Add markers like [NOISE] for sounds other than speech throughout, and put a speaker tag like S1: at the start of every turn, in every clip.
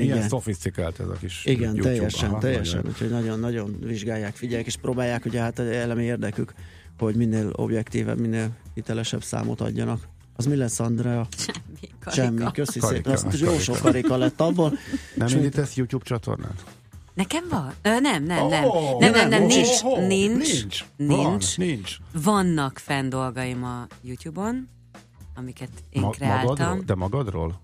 S1: Milyen
S2: Igen.
S1: szofisztikált ez a kis
S2: Igen,
S1: YouTube.
S2: teljesen,
S1: Aha,
S2: teljesen.
S1: nagyon.
S2: Úgyhogy nagyon-nagyon vizsgálják, figyelják, és próbálják, ugye hát elemi érdekük, hogy minél objektívebb, minél hitelesebb számot adjanak. Az mi lesz, Andrea?
S3: Semmi.
S2: Semmi,
S3: karika.
S2: köszi
S1: Karika,
S2: szépen. Azt jó sok karika lett abból.
S1: Nem
S2: És
S1: indítesz YouTube csatornát?
S3: Nekem van? Ö, nem, nem, nem.
S1: Ó,
S3: nem, nem, nem, nincs,
S1: ó,
S3: nincs,
S1: nincs. Van,
S3: nincs.
S1: nincs.
S3: Vannak fenn dolgaim a YouTube-on, amiket én
S1: Ma-
S3: kreáltam.
S1: magadról? De magadról?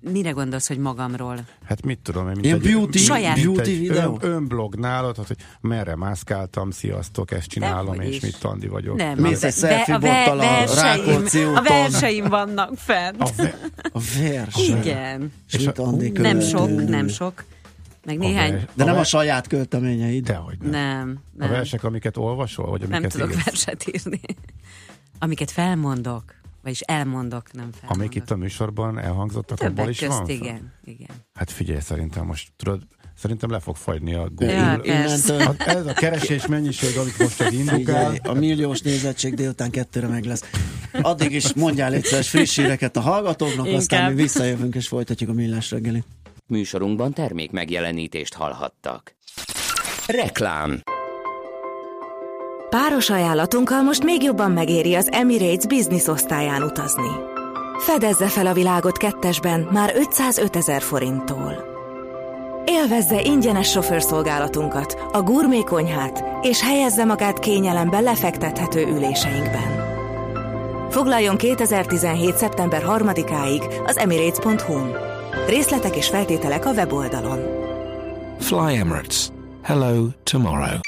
S3: Mire gondolsz, hogy magamról?
S1: Hát mit tudom én, mint
S2: Ilyen
S1: egy,
S2: beauty-
S3: Saját-
S1: mint
S2: beauty
S1: egy
S2: videó?
S1: Ön, önblog nálad, tehát, hogy merre mászkáltam, sziasztok, ezt csinálom, és mit Tandi vagyok.
S3: Nem,
S2: Mész
S3: a-
S2: egy selfie
S3: a
S2: a
S3: verseim- A verseim vannak fent.
S1: A ve-
S2: A verseny.
S3: Igen.
S2: És mit
S1: a-
S2: Andi
S3: Nem sok, nem sok. Meg néhány...
S1: ver-
S2: De nem a
S1: ver-
S2: saját költeményeid.
S1: Dehogy nem.
S3: Nem,
S1: A
S3: nem.
S1: versek, amiket olvasol, vagy amiket
S3: Nem tudok
S1: írsz?
S3: verset írni. Amiket felmondok, vagyis elmondok, nem felmondok.
S1: Amik itt a műsorban elhangzottak, abból
S3: Többek
S1: is
S3: közt,
S1: van?
S3: igen, igen.
S1: Hát figyelj, szerintem most tudod, szerintem le fog fagyni a Google.
S3: Ja.
S2: Innentől
S1: Hát ez a keresés mennyiség, amit most egy indukál,
S2: a milliós nézettség délután kettőre meg lesz. Addig is mondjál egyszer friss híreket a hallgatóknak,
S3: Inkább.
S2: aztán mi visszajövünk és folytatjuk a millás reggelit.
S4: Műsorunkban termék megjelenítést hallhattak. Reklám
S5: Páros ajánlatunkkal most még jobban megéri az Emirates Business osztályán utazni. Fedezze fel a világot kettesben már 505 ezer forinttól. Élvezze ingyenes sofőrszolgálatunkat, a gourmet konyhát, és helyezze magát kényelembe lefektethető üléseinkben. Foglaljon 2017. szeptember 3-áig az emirates.hu-n. Részletek és feltételek a weboldalon.
S6: Fly Emirates. Hello tomorrow.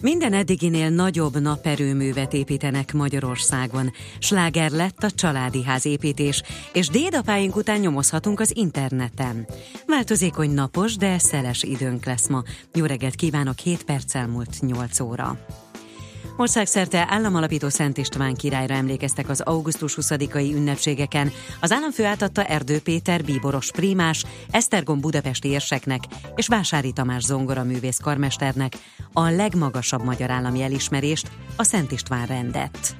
S3: Minden eddiginél nagyobb naperőművet építenek Magyarországon. Sláger lett a családi ház építés, és dédapáink után nyomozhatunk az interneten. Változékony napos, de szeles időnk lesz ma. Jó reggelt kívánok, 7 perccel múlt 8 óra. Országszerte államalapító Szent István királyra emlékeztek az augusztus 20-ai ünnepségeken. Az államfő átadta Erdő Péter bíboros prímás, Esztergom budapesti érseknek és Vásári Tamás zongoraművész karmesternek a legmagasabb magyar állami elismerést, a Szent István rendet.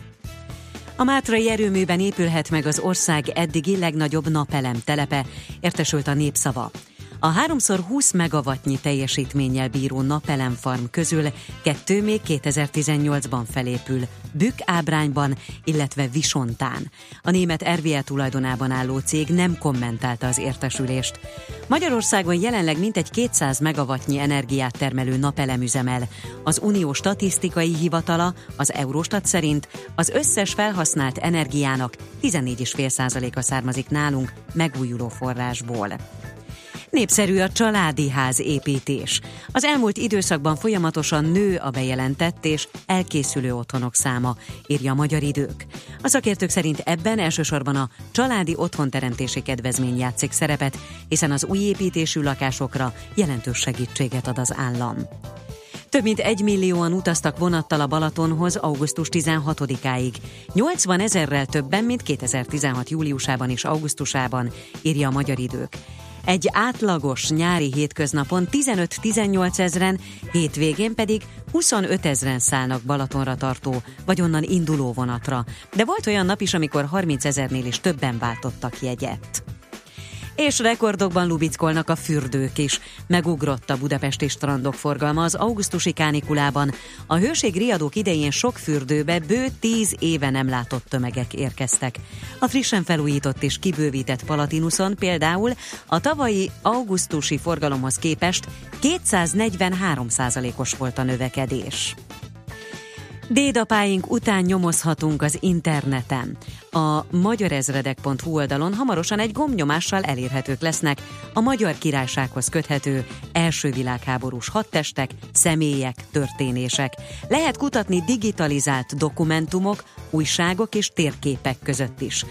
S3: A Mátrai erőműben épülhet meg az ország eddigi legnagyobb napelem telepe, értesült a népszava. A 3x20 megawattnyi teljesítménnyel bíró napelemfarm közül kettő még 2018-ban felépül, Bükk ábrányban, illetve Visontán. A német RVE tulajdonában álló cég nem kommentálta az értesülést. Magyarországon jelenleg mintegy 200 megawattnyi energiát termelő napelemüzemel. Az Unió statisztikai hivatala, az Eurostat szerint az összes felhasznált energiának 14,5%-a származik nálunk megújuló forrásból. Népszerű a családi ház építés. Az elmúlt időszakban folyamatosan nő a bejelentett és elkészülő otthonok száma, írja a Magyar Idők. A szakértők szerint ebben elsősorban a családi otthonteremtési kedvezmény játszik szerepet, hiszen az új építésű lakásokra jelentős segítséget ad az állam. Több mint egy millióan utaztak vonattal a Balatonhoz augusztus 16-áig. 80 ezerrel többen, mint 2016 júliusában és augusztusában, írja a Magyar Idők. Egy átlagos nyári hétköznapon 15-18 ezren, hétvégén pedig 25 ezren szállnak Balatonra tartó, vagy onnan induló vonatra. De volt olyan nap is, amikor 30 ezernél is többen váltottak jegyet. És rekordokban lubickolnak a fürdők is. Megugrott a budapesti strandok forgalma az augusztusi kánikulában. A hőség riadók idején sok fürdőbe bő tíz éve nem látott tömegek érkeztek. A frissen felújított és kibővített Palatinuson például a tavalyi augusztusi forgalomhoz képest 243% os volt a növekedés. Dédapáink után nyomozhatunk az interneten. A magyarezredek.hu oldalon hamarosan egy gombnyomással elérhetők lesznek a magyar királysághoz köthető első világháborús hadtestek, személyek, történések. Lehet kutatni digitalizált dokumentumok, újságok és térképek között is.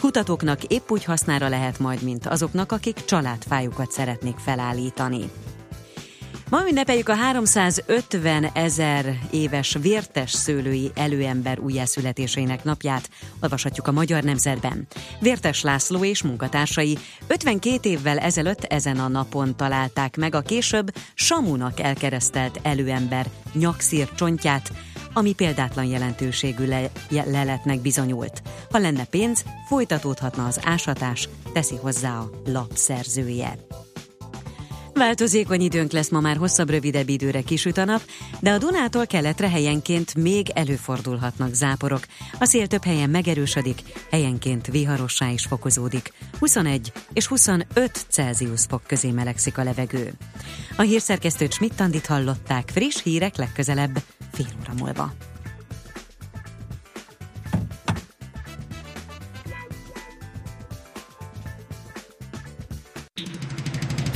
S3: Kutatóknak épp úgy hasznára lehet majd, mint azoknak, akik családfájukat szeretnék felállítani. Ma ünnepeljük a 350 ezer éves vértes szőlői előember újjászületésének napját, olvashatjuk a Magyar Nemzetben. Vértes László és munkatársai 52 évvel ezelőtt ezen a napon találták meg a később Samunak elkeresztelt előember nyakszír csontját, ami példátlan jelentőségű le- leletnek bizonyult. Ha lenne pénz, folytatódhatna az ásatás, teszi hozzá a lap szerzője. Változékony időnk lesz ma már hosszabb, rövidebb időre kisüt a nap, de a Dunától keletre helyenként még előfordulhatnak záporok. A szél több helyen megerősödik, helyenként viharossá is fokozódik. 21 és 25 Celsius fok közé melegszik a levegő. A hírszerkesztőt Schmidt-Tandit hallották, friss hírek legközelebb fél óra múlva.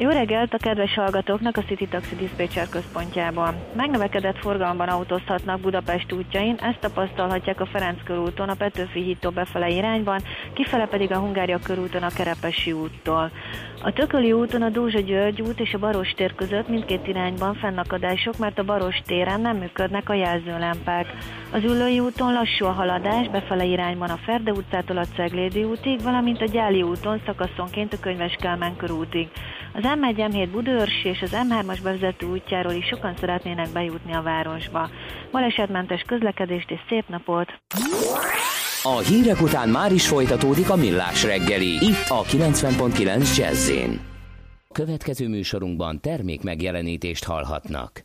S7: Jó reggelt a kedves hallgatóknak a City Taxi Dispatcher központjában. Megnövekedett forgalomban autózhatnak Budapest útjain, ezt tapasztalhatják a Ferenc körúton, a Petőfi hídtól befele irányban, kifele pedig a Hungária körúton a Kerepesi úttól. A Tököli úton a Dózsa György út és a Baros tér között mindkét irányban fennakadások, mert a Baros téren nem működnek a jelzőlámpák. Az Üllői úton lassú a haladás, befele irányban a Ferde utcától a Ceglédi útig, valamint a Gyáli úton szakaszonként a Könyves Kálmán körútig. Az M1 M7 Budőrsi és az M3-as bevezető útjáról is sokan szeretnének bejutni a városba. Balesetmentes közlekedést és szép napot!
S8: A hírek után már is folytatódik a millás reggeli, itt a 90.9 jazz Következő műsorunkban termék megjelenítést hallhatnak.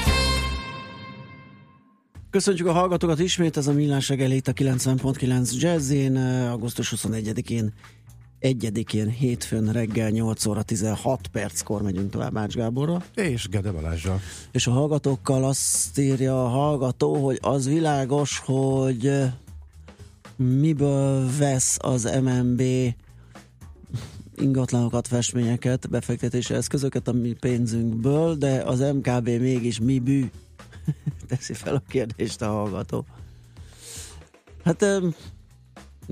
S2: Köszöntjük a hallgatókat ismét, ez a Millás reggeli itt a 90.9 Jazzin, augusztus 21-én, 1-én, hétfőn reggel 8 óra 16 perckor megyünk tovább Ács Gáborra.
S1: És Gede Balázsral.
S2: És a hallgatókkal azt írja a hallgató, hogy az világos, hogy miből vesz az MNB ingatlanokat, festményeket, befektetési eszközöket a mi pénzünkből, de az MKB mégis mi bű? Teszi fel a kérdést a hallgató. Hát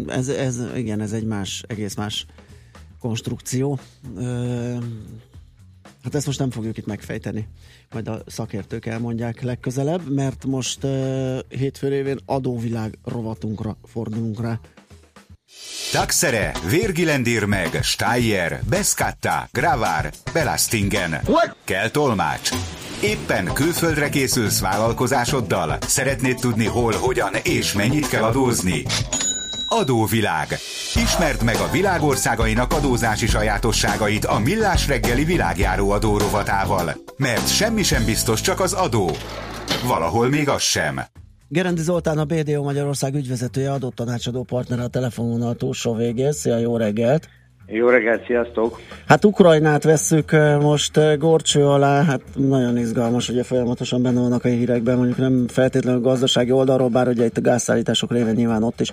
S2: ez, ez, igen, ez egy más, egész más konstrukció. Hát ezt most nem fogjuk itt megfejteni. Majd a szakértők elmondják legközelebb, mert most uh, hétfő révén adóvilág rovatunkra fordulunk rá.
S9: Taxere, Virgilendir meg, Steyer, Beskatta, Gravár, Belastingen. Kell tolmács. Éppen külföldre készülsz vállalkozásoddal? Szeretnéd tudni hol, hogyan és mennyit kell adózni? Adóvilág. Ismerd meg a világországainak adózási sajátosságait a Millás reggeli világjáró adórovatával. Mert semmi sem biztos, csak az adó. Valahol még az sem.
S2: Gerendi Zoltán, a BDO Magyarország ügyvezetője, adott tanácsadó partner a telefononal túlsó végén. Szia, jó reggelt!
S10: Jó reggelt, sziasztok!
S2: Hát Ukrajnát vesszük most gorcső alá, hát nagyon izgalmas, ugye folyamatosan benne vannak a hírekben, mondjuk nem feltétlenül gazdasági oldalról, bár ugye itt a gázszállítások révén nyilván ott is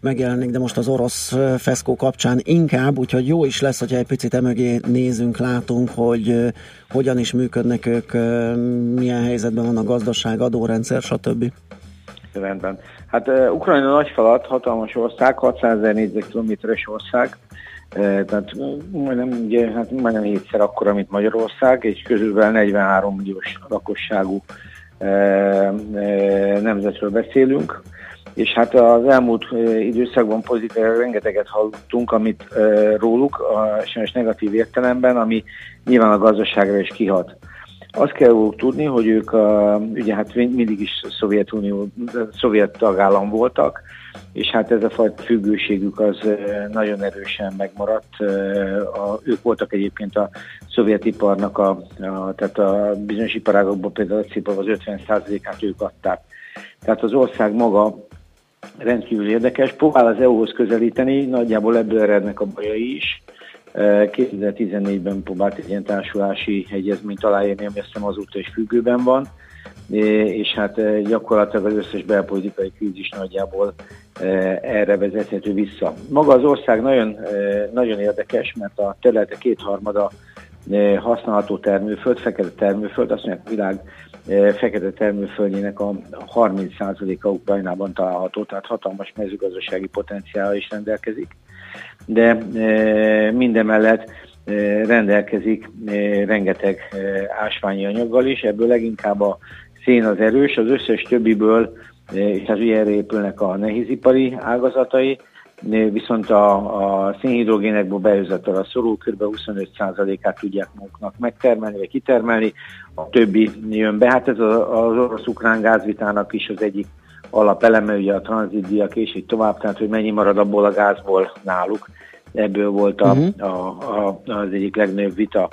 S2: megjelenik, de most az orosz feszkó kapcsán inkább, úgyhogy jó is lesz, hogyha egy picit emögé nézünk, látunk, hogy hogyan is működnek ők, milyen helyzetben van a gazdaság, adórendszer, stb.
S10: Rendben. Hát uh, Ukrajna nagy falat, hatalmas ország, 600 ezer négyzetkilométeres ország, tehát majdnem, ugye, hát majdnem hétszer akkora, mint Magyarország, és közülben 43 milliós lakosságú nemzetről beszélünk. És hát az elmúlt időszakban pozitív rengeteget hallottunk, amit róluk, sajnos negatív értelemben, ami nyilván a gazdaságra is kihat. Azt kell róluk tudni, hogy ők a, ugye hát mindig is Szovjetunió, szovjet tagállam voltak, és hát ez a fajta függőségük az nagyon erősen megmaradt. A, ők voltak egyébként a szovjet iparnak, a, a, tehát a bizonyos iparágokban például a cipar az 50%-át ők adták. Tehát az ország maga rendkívül érdekes, próbál az EU-hoz közelíteni, nagyjából ebből erednek a bajai is. 2014-ben próbált egy ilyen társulási egyezményt aláírni, ami azt hiszem azóta is függőben van, és hát gyakorlatilag az összes belpolitikai krízis nagyjából erre vezethető vissza. Maga az ország nagyon, nagyon érdekes, mert a területe kétharmada használható termőföld, fekete termőföld, azt mondják, világ fekete termőföldjének a 30%-a Ukrajnában található, tehát hatalmas mezőgazdasági potenciál is rendelkezik de mindemellett rendelkezik rengeteg ásványi anyaggal is, ebből leginkább a szén az erős, az összes többiből, és az ugye erre épülnek a nehézipari ágazatai, viszont a, a szénhidrogénekből bejözetel szorul, kb. 25%-át tudják maguknak megtermelni, vagy kitermelni, a többi jön be. Hát ez az orosz-ukrán gázvitának is az egyik alapeleme, ugye a tranzitdiak és így tovább, tehát hogy mennyi marad abból a gázból náluk. Ebből volt a, uh-huh. a, a, az egyik legnagyobb vita.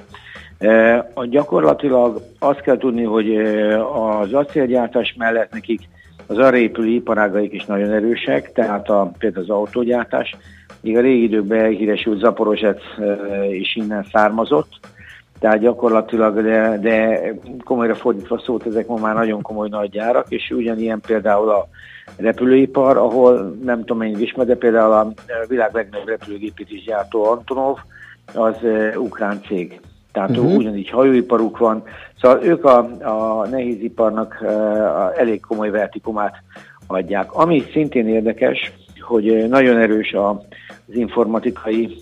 S10: A gyakorlatilag azt kell tudni, hogy az acélgyártás mellett nekik az arra épülő iparágaik is nagyon erősek, tehát a, például az autógyártás, még a régi időkben híresült Zaporozsec is innen származott, tehát gyakorlatilag, de, de komolyra fordítva szót, ezek ma már nagyon komoly nagy gyárak, és ugyanilyen például a repülőipar, ahol nem tudom mennyit ismer, de például a világ legnagyobb repülőgépét gyártó Antonov, az ukrán cég. Tehát uh-huh. ugyanígy hajóiparuk van. Szóval ők a, a nehéziparnak uh, elég komoly vertikumát adják. Ami szintén érdekes, hogy nagyon erős a az informatikai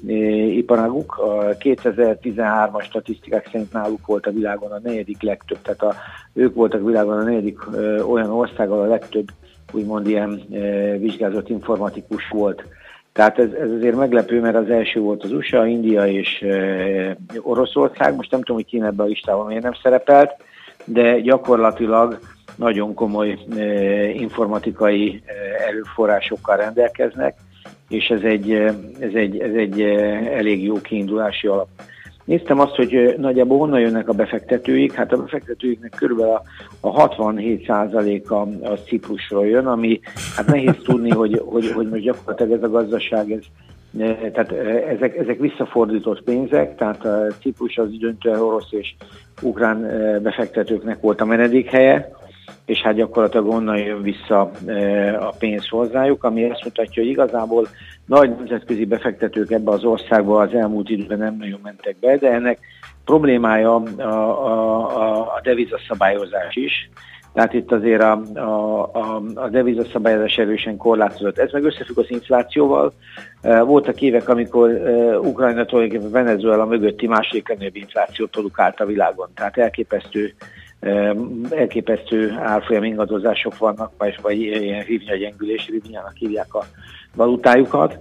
S10: iparáguk. A 2013-as statisztikák szerint náluk volt a világon a negyedik legtöbb, tehát a, ők voltak a világon a negyedik olyan országgal a legtöbb úgymond ilyen vizsgázott informatikus volt. Tehát ez, ez azért meglepő, mert az első volt az USA, India és e, Oroszország. Most nem tudom, hogy Kína ebben a listában miért nem szerepelt, de gyakorlatilag nagyon komoly e, informatikai e, erőforrásokkal rendelkeznek, és ez egy, ez egy, ez egy elég jó kiindulási alap. Néztem azt, hogy nagyjából honnan jönnek a befektetőik. Hát a befektetőiknek körülbelül a, a 67%-a az Ciprusról jön, ami hát nehéz [LAUGHS] tudni, hogy, hogy, hogy most gyakorlatilag ez a gazdaság, ez, tehát ezek, ezek visszafordított pénzek, tehát a Ciprus az döntően orosz és ukrán befektetőknek volt a menedékhelye, és hát gyakorlatilag onnan jön vissza a pénz hozzájuk, ami azt mutatja, hogy igazából nagy nemzetközi befektetők ebbe az országba az elmúlt időben nem nagyon mentek be, de ennek problémája a, a, a, a devizaszabályozás is. Tehát itt azért a, a, a, a devizaszabályozás erősen korlátozott. Ez meg összefügg az inflációval. Voltak évek, amikor Ukrajna tulajdonképpen Venezuela mögötti második legnagyobb inflációt produkált a világon. Tehát elképesztő elképesztő árfolyam ingadozások vannak, vagy, vagy ilyen hívnya gyengülés, hívnyának hívják a valutájukat,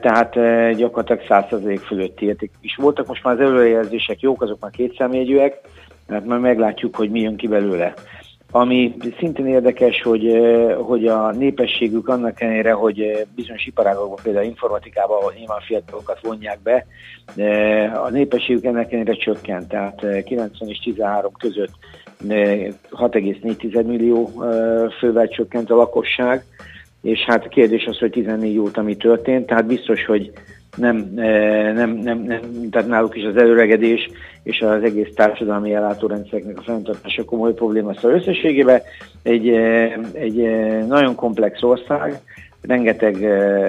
S10: tehát gyakorlatilag 100% fölötti is voltak. Most már az előrejelzések jók, azok már kétszámjegyűek, mert már meglátjuk, hogy mi jön ki belőle. Ami szintén érdekes, hogy, hogy a népességük annak ellenére, hogy bizonyos iparágokban, például informatikában, ahol nyilván fiatalokat vonják be, a népességük ennek ellenére csökkent, tehát 90 és 13 között 6,4 millió fővel csökkent a lakosság, és hát kérdés az, hogy 14 óta mi történt, tehát biztos, hogy nem, nem, nem, nem, tehát náluk is az előregedés és az egész társadalmi ellátórendszereknek a fenntartása komoly probléma. Szóval összességében egy, egy nagyon komplex ország, rengeteg,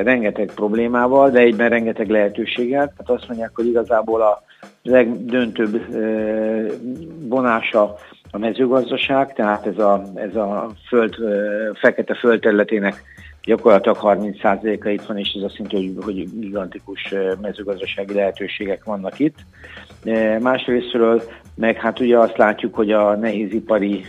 S10: rengeteg problémával, de egyben rengeteg lehetőséggel. Tehát azt mondják, hogy igazából a legdöntőbb vonása a mezőgazdaság, tehát ez a, ez a föld, fekete földterületének gyakorlatilag 30%-a itt van, és ez azt jelenti, hogy, hogy gigantikus mezőgazdasági lehetőségek vannak itt. Másrésztről meg hát ugye azt látjuk, hogy a nehézipari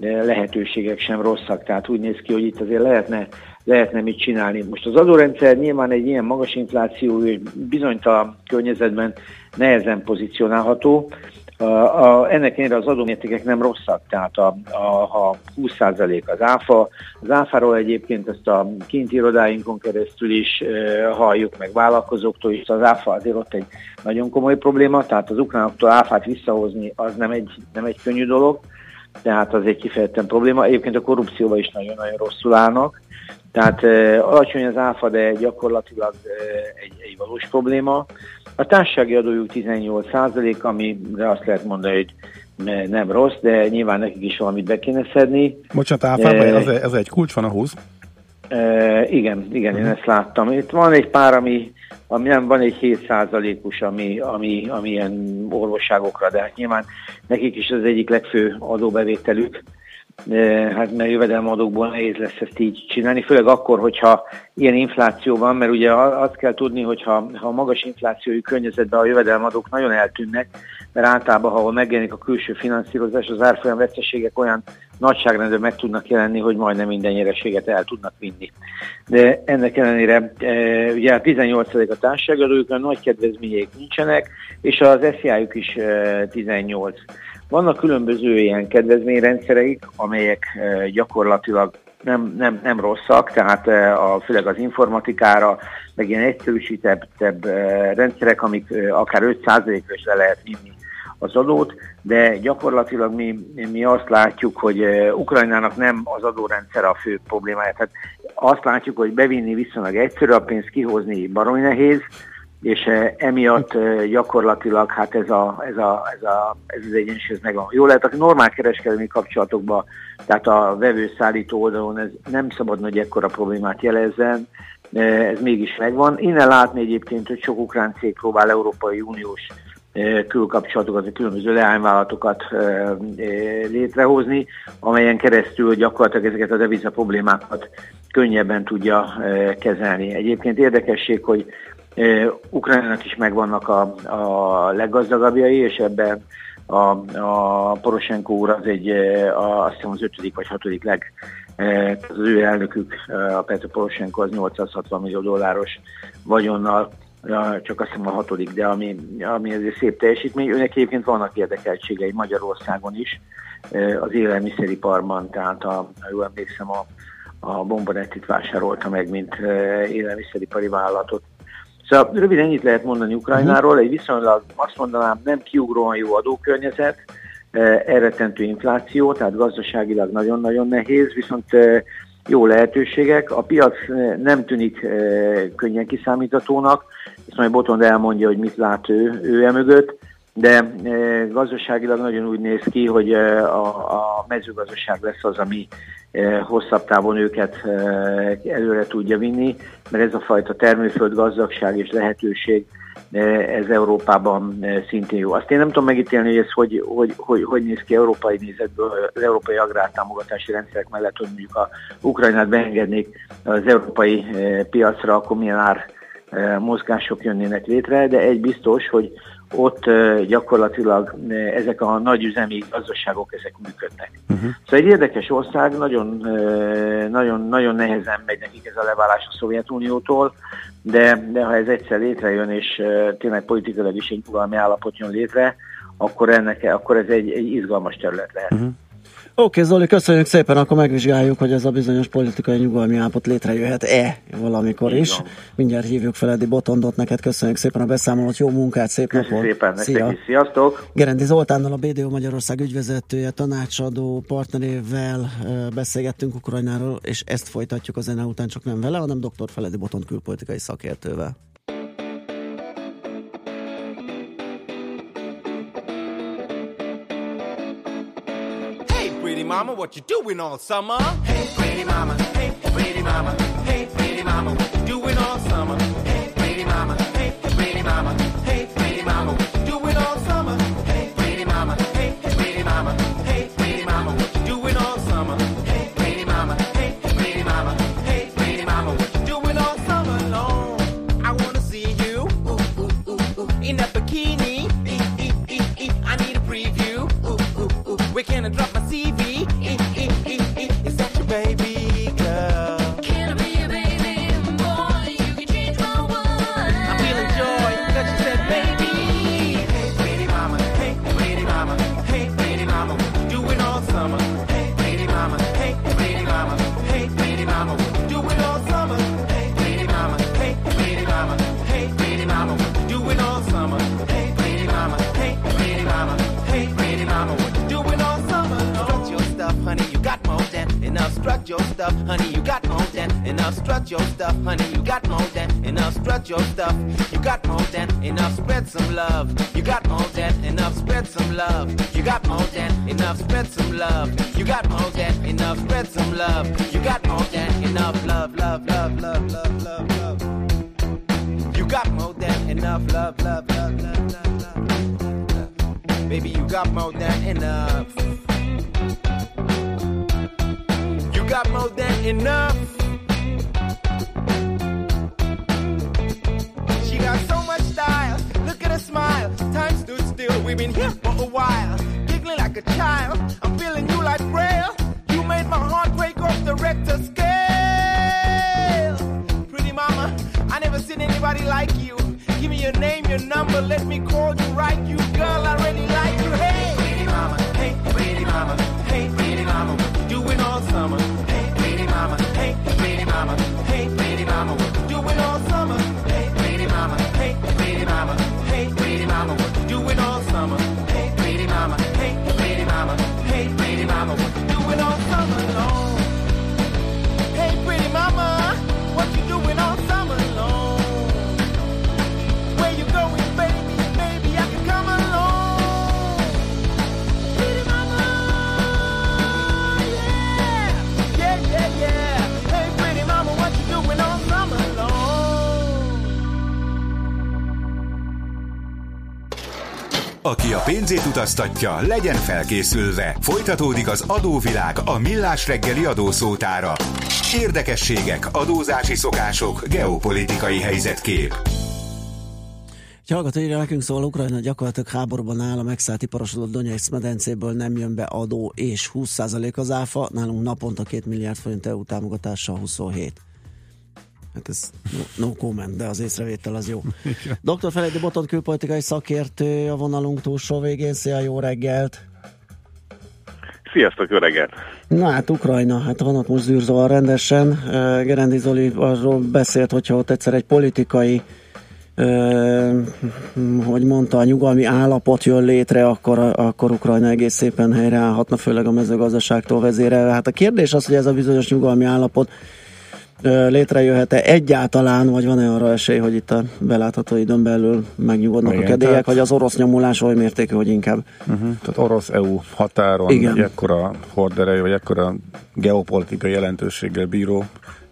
S10: lehetőségek sem rosszak, tehát úgy néz ki, hogy itt azért lehetne, lehetne mit csinálni. Most az adórendszer nyilván egy ilyen magas infláció és bizonytalan környezetben nehezen pozícionálható, a, a, ennek ellenére az adómértékek nem rosszak, tehát a, a, a 20% az áfa. Az áfáról egyébként ezt a kinti irodáinkon keresztül is e, halljuk, meg vállalkozóktól is. Az áfa azért ott egy nagyon komoly probléma, tehát az ukránoktól áfát visszahozni az nem egy, nem egy könnyű dolog, tehát az egy kifejezetten probléma. Egyébként a korrupcióban is nagyon-nagyon rosszul állnak. Tehát e, alacsony az áfa, de gyakorlatilag e, egy, egy valós probléma. A társasági adójuk 18 százalék, amire azt lehet mondani, hogy nem rossz, de nyilván nekik is valamit be kéne szedni.
S1: Bocsánat, áfában ez, ez egy kulcs van a 20?
S10: E, igen, igen, uh-huh. én ezt láttam. Itt van egy pár, ami, ami nem van egy 7 százalékos, ami, ami, ami ilyen orvosságokra, de hát nyilván nekik is az egyik legfő adóbevételük hát mert jövedelmadókból nehéz lesz ezt így csinálni, főleg akkor, hogyha ilyen infláció van, mert ugye azt kell tudni, hogy ha, magas inflációi környezetben a jövedelmadók nagyon eltűnnek, mert általában, ha megjelenik a külső finanszírozás, az árfolyam veszteségek olyan nagyságrendben meg tudnak jelenni, hogy majdnem minden nyereséget el tudnak vinni. De ennek ellenére e, ugye 18 a társadalmi nagy kedvezményeik nincsenek, és az SZIA-juk is e, 18. Vannak különböző ilyen kedvezményrendszereik, amelyek eh, gyakorlatilag nem, nem, nem rosszak, tehát eh, a, főleg az informatikára, meg ilyen egyszerűsítebb eh, rendszerek, amik akár 5%-ra is le lehet vinni az adót, de gyakorlatilag mi, mi azt látjuk, hogy Ukrajnának nem az adórendszer a fő problémája. Tehát azt látjuk, hogy bevinni viszonylag egyszerű, a pénzt kihozni baromi nehéz, és eh, emiatt eh, gyakorlatilag hát ez, a, ez, a, ez, a, ez az egyensúly megvan. Jó lehet, a normál kereskedelmi kapcsolatokban, tehát a vevő-szállító oldalon ez nem szabad, hogy ekkora problémát jelezzen, eh, ez mégis megvan. Innen látni egyébként, hogy sok ukrán cég próbál Európai Uniós külkapcsolatokat, különböző leányvállalatokat létrehozni, amelyen keresztül gyakorlatilag ezeket a deviza problémákat könnyebben tudja kezelni. Egyébként érdekesség, hogy Ukrajnának is megvannak a, a leggazdagabbjai, és ebben a, a Poroshenko úr az egy, a, azt hiszem az ötödik vagy hatodik leg, Eh, Az ő elnökük, a Petro Poroshenko az 860 millió dolláros vagyonnal, csak azt hiszem a hatodik, de ami, ami azért szép teljesítmény. Őnek egyébként vannak érdekeltségei Magyarországon is, az élelmiszeriparban, tehát a, ha jól emlékszem, a, a Bombonettit vásárolta meg, mint élelmiszeripari vállalatot. Szóval röviden ennyit lehet mondani Ukrajnáról, egy viszonylag azt mondanám nem kiugróan jó adókörnyezet, eh, elrettentő infláció, tehát gazdaságilag nagyon-nagyon nehéz, viszont eh, jó lehetőségek. A piac eh, nem tűnik könnyen kiszámíthatónak, ezt majd Botond elmondja, hogy mit lát ő, ő emögött, de gazdaságilag nagyon úgy néz ki, hogy a, a mezőgazdaság lesz az, ami hosszabb távon őket eh, előre tudja vinni, mert ez a fajta termőföld gazdagság és lehetőség eh, ez Európában eh, szintén jó. Azt én nem tudom megítélni, hogy ez hogy, hogy, hogy, hogy néz ki európai nézetből, az európai agrártámogatási rendszerek mellett, hogy mondjuk a Ukrajnát beengednék az európai eh, piacra, akkor milyen ár eh, mozgások jönnének létre, de egy biztos, hogy ott gyakorlatilag ezek a nagy üzemi gazdaságok ezek működnek. Uh-huh. Szóval egy érdekes ország, nagyon, nagyon, nagyon nehezen megy nekik ez a leválás a Szovjetuniótól, de, de ha ez egyszer létrejön, és tényleg politikailag is egy nyugalmi állapot jön létre, akkor, ennek, akkor ez egy, egy izgalmas terület lehet.
S2: Uh-huh. Oké, Zoli, köszönjük szépen, akkor megvizsgáljuk, hogy ez a bizonyos politikai nyugalmi állapot létrejöhet-e valamikor
S10: Így
S2: is.
S10: van.
S2: Mindjárt hívjuk fel Edi Botondot, neked köszönjük szépen a beszámolót, jó munkát, szép
S10: Köszönöm
S2: napot!
S10: szépen
S2: Szia!
S10: is, sziasztok!
S2: Gerendi Zoltánnal, a BDO Magyarország ügyvezetője, tanácsadó partnerével beszélgettünk Ukrajnáról, és ezt folytatjuk a zene után csak nem vele, hanem dr. Feledi Botond külpolitikai szakértővel.
S11: Mama, what you doing all summer? Hey, pretty mama. Hey, pretty mama. Hey, pretty mama, what you doing all summer? Hey,
S9: Aki a pénzét utaztatja, legyen felkészülve. Folytatódik az adóvilág a millás reggeli adószótára. Érdekességek, adózási szokások, geopolitikai helyzetkép.
S2: Egy hallgató írja nekünk, szóval Ukrajna gyakorlatilag háborúban áll, a megszállt iparosodott Donetsz medencéből nem jön be adó és 20% az áfa, nálunk naponta 2 milliárd forint EU támogatással 27. Hát ez no, no comment, de az észrevétel az jó. Dr. Feledi Botont külpolitikai szakértő a vonalunk túlsó végén. Szia, jó reggelt!
S12: Sziasztok, jó reggelt!
S2: Na hát Ukrajna, hát van ott most zűrzavar rendesen. Gerendi Zoli arról beszélt, hogyha ott egyszer egy politikai uh, hogy mondta, a nyugalmi állapot jön létre, akkor, akkor Ukrajna egész szépen helyreállhatna, főleg a mezőgazdaságtól vezérelve. Hát a kérdés az, hogy ez a bizonyos nyugalmi állapot létrejöhet-e egyáltalán, vagy van-e arra esély, hogy itt a belátható időn belül megnyugodnak Igen, a kedélyek, tehát... vagy az orosz nyomulás oly mértékű, hogy inkább.
S1: Uh-huh. Tehát orosz-EU határon Igen. egy ekkora horderejű, vagy ekkora geopolitikai jelentőséggel bíró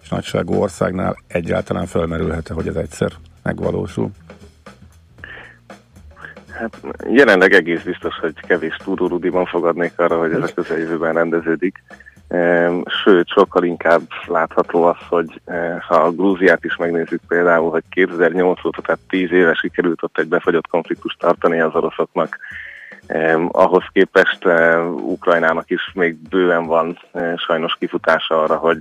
S1: és nagyságú országnál egyáltalán felmerülhet hogy ez egyszer megvalósul?
S12: Hát jelenleg egész biztos, hogy kevés túrórudiban fogadnék arra, hogy ez a közeljövőben rendeződik. Sőt, sokkal inkább látható az, hogy eh, ha a Grúziát is megnézzük például, hogy 2008 óta, tehát 10 éve sikerült ott egy befagyott konfliktust tartani az oroszoknak, ahhoz képest eh, Ukrajnának is még bőven van eh, sajnos kifutása arra, hogy,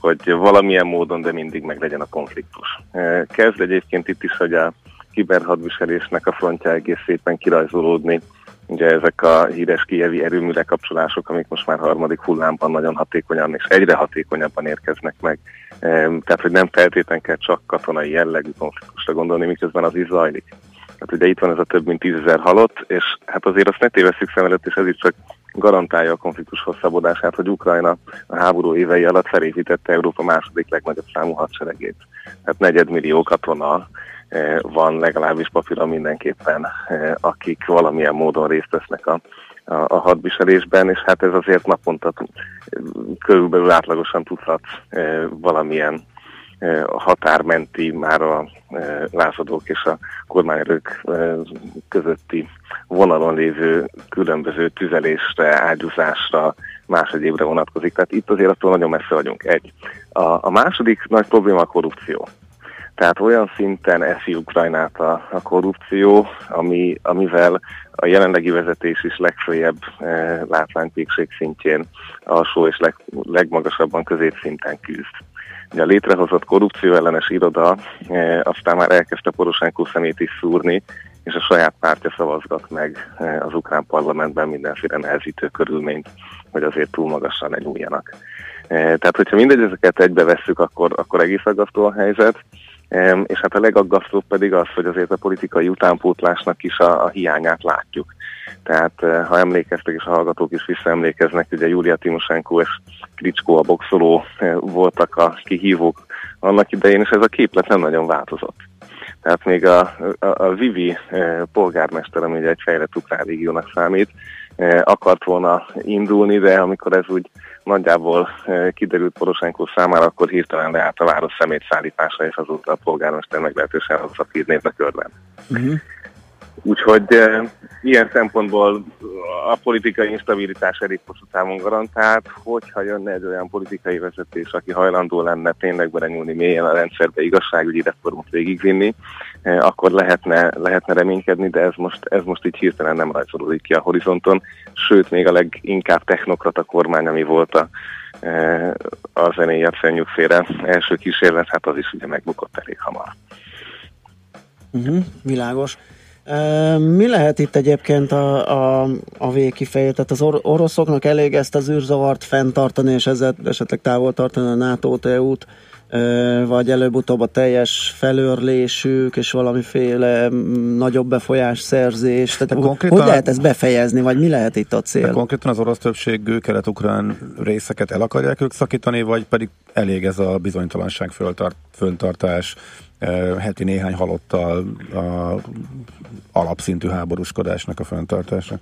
S12: hogy valamilyen módon, de mindig meg legyen a konfliktus. Kezd egyébként itt is, hogy a kiberhadviselésnek a frontja egész szépen kirajzolódni, Ugye ezek a híres kievi erőműre kapcsolások, amik most már harmadik hullámban nagyon hatékonyan és egyre hatékonyabban érkeznek meg. Tehát, hogy nem feltétlenül kell csak katonai jellegű konfliktusra gondolni, miközben az is zajlik. Tehát ugye itt van ez a több mint tízezer halott, és hát azért azt ne tévesszük szem előtt, és ez is csak garantálja a konfliktus hosszabbodását, hogy Ukrajna a háború évei alatt felépítette Európa második legnagyobb számú hadseregét. Tehát negyedmillió katona van legalábbis papíron mindenképpen, eh, akik valamilyen módon részt vesznek a, a, a hadviselésben, és hát ez azért naponta körülbelül átlagosan tudhat eh, valamilyen határmenti már a lázadók és a kormányerők közötti vonalon lévő különböző tüzelésre, ágyúzásra, más egyébre vonatkozik. Tehát itt azért attól nagyon messze vagyunk. Egy. A, a második nagy probléma a korrupció. Tehát olyan szinten eszi Ukrajnát a, a korrupció, ami, amivel a jelenlegi vezetés is legfőjebb e, látványpékség szintjén alsó és leg, legmagasabban középszinten küzd. Ugye a létrehozott korrupció ellenes iroda e, aztán már elkezdte Poroshenko szemét is szúrni, és a saját pártja szavazgat meg e, az ukrán parlamentben mindenféle nehezítő körülményt, hogy azért túl magasan ne nyúljanak. E, tehát, hogyha mindegy ezeket egybe vesszük, akkor, akkor egész aggasztó a helyzet. És hát a legaggasztóbb pedig az, hogy azért a politikai utánpótlásnak is a, a hiányát látjuk. Tehát eh, ha emlékeztek, és a hallgatók is visszaemlékeznek, ugye Júlia Timosenko és Kricskó a boxoló eh, voltak a kihívók annak idején, és ez a képlet nem nagyon változott. Tehát még a, a, a Vivi eh, polgármester, ami egy fejlett ukrán régiónak számít, akart volna indulni, de amikor ez úgy nagyjából eh, kiderült Poroshenko számára, akkor hirtelen leállt a város szemétszállítása, és azóta a polgármester meglehetősen hír névnek örven. Uh-huh. Úgyhogy e, ilyen szempontból a politikai instabilitás elég hosszú távon garantált, hogyha jönne egy olyan politikai vezetés, aki hajlandó lenne tényleg belenyúlni mélyen a rendszerbe igazságügyi reformot végigvinni, e, akkor lehetne, lehetne reménykedni, de ez most, ez most így hirtelen nem rajzolódik ki a horizonton, sőt még a leginkább technokrata kormány, ami volt a, e, a zenéját Jatsenyuk félre első kísérlet, hát az is ugye megbukott elég hamar.
S2: Uh-huh, világos. Mi lehet itt egyébként a, a, a végkifejé? Tehát az or- oroszoknak elég ezt az űrzavart fenntartani, és ezzel esetleg távol tartani a NATO-t, EU-t, vagy előbb-utóbb a teljes felőrlésük, és valamiféle nagyobb befolyás szerzés. Tehát konkrétan, hogy lehet ezt befejezni, vagy mi lehet itt a cél?
S1: Konkrétan az orosz többségű kelet-ukrán részeket el akarják ők szakítani, vagy pedig elég ez a bizonytalanság föltart, föntartás, heti néhány halottal a alapszintű háborúskodásnak a fenntartása?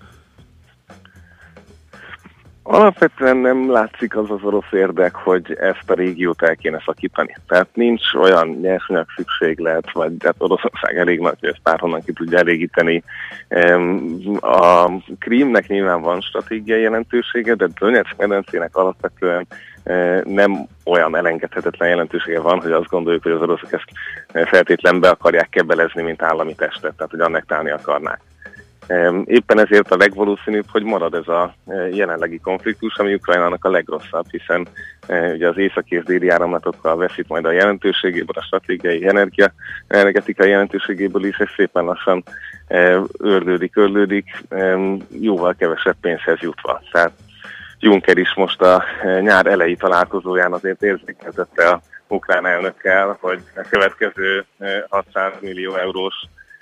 S12: Alapvetően nem látszik az az orosz érdek, hogy ezt a régiót el kéne szakítani. Tehát nincs olyan nyersanyag szükséglet, vagy tehát Oroszország elég nagy, hogy ezt párhonnan ki tudja elégíteni. A Krímnek nyilván van stratégiai jelentősége, de Donetsk medencének alapvetően nem olyan elengedhetetlen jelentősége van, hogy azt gondoljuk, hogy az oroszok ezt e, feltétlen be akarják kebelezni, mint állami testet, tehát hogy annektálni akarnák. Éppen ezért a legvalószínűbb, hogy marad ez a e, jelenlegi konfliktus, ami Ukrajnának a legrosszabb, hiszen ugye az északi és déli áramlatokkal veszít majd a jelentőségéből, a stratégiai energia, energetikai jelentőségéből is, és szépen lassan ördődik, ördődik, jóval kevesebb pénzhez jutva. Tehát Juncker is most a e, nyár elejé találkozóján azért érzékeltette a ukrán elnökkel, hogy a következő e, 600 millió eurós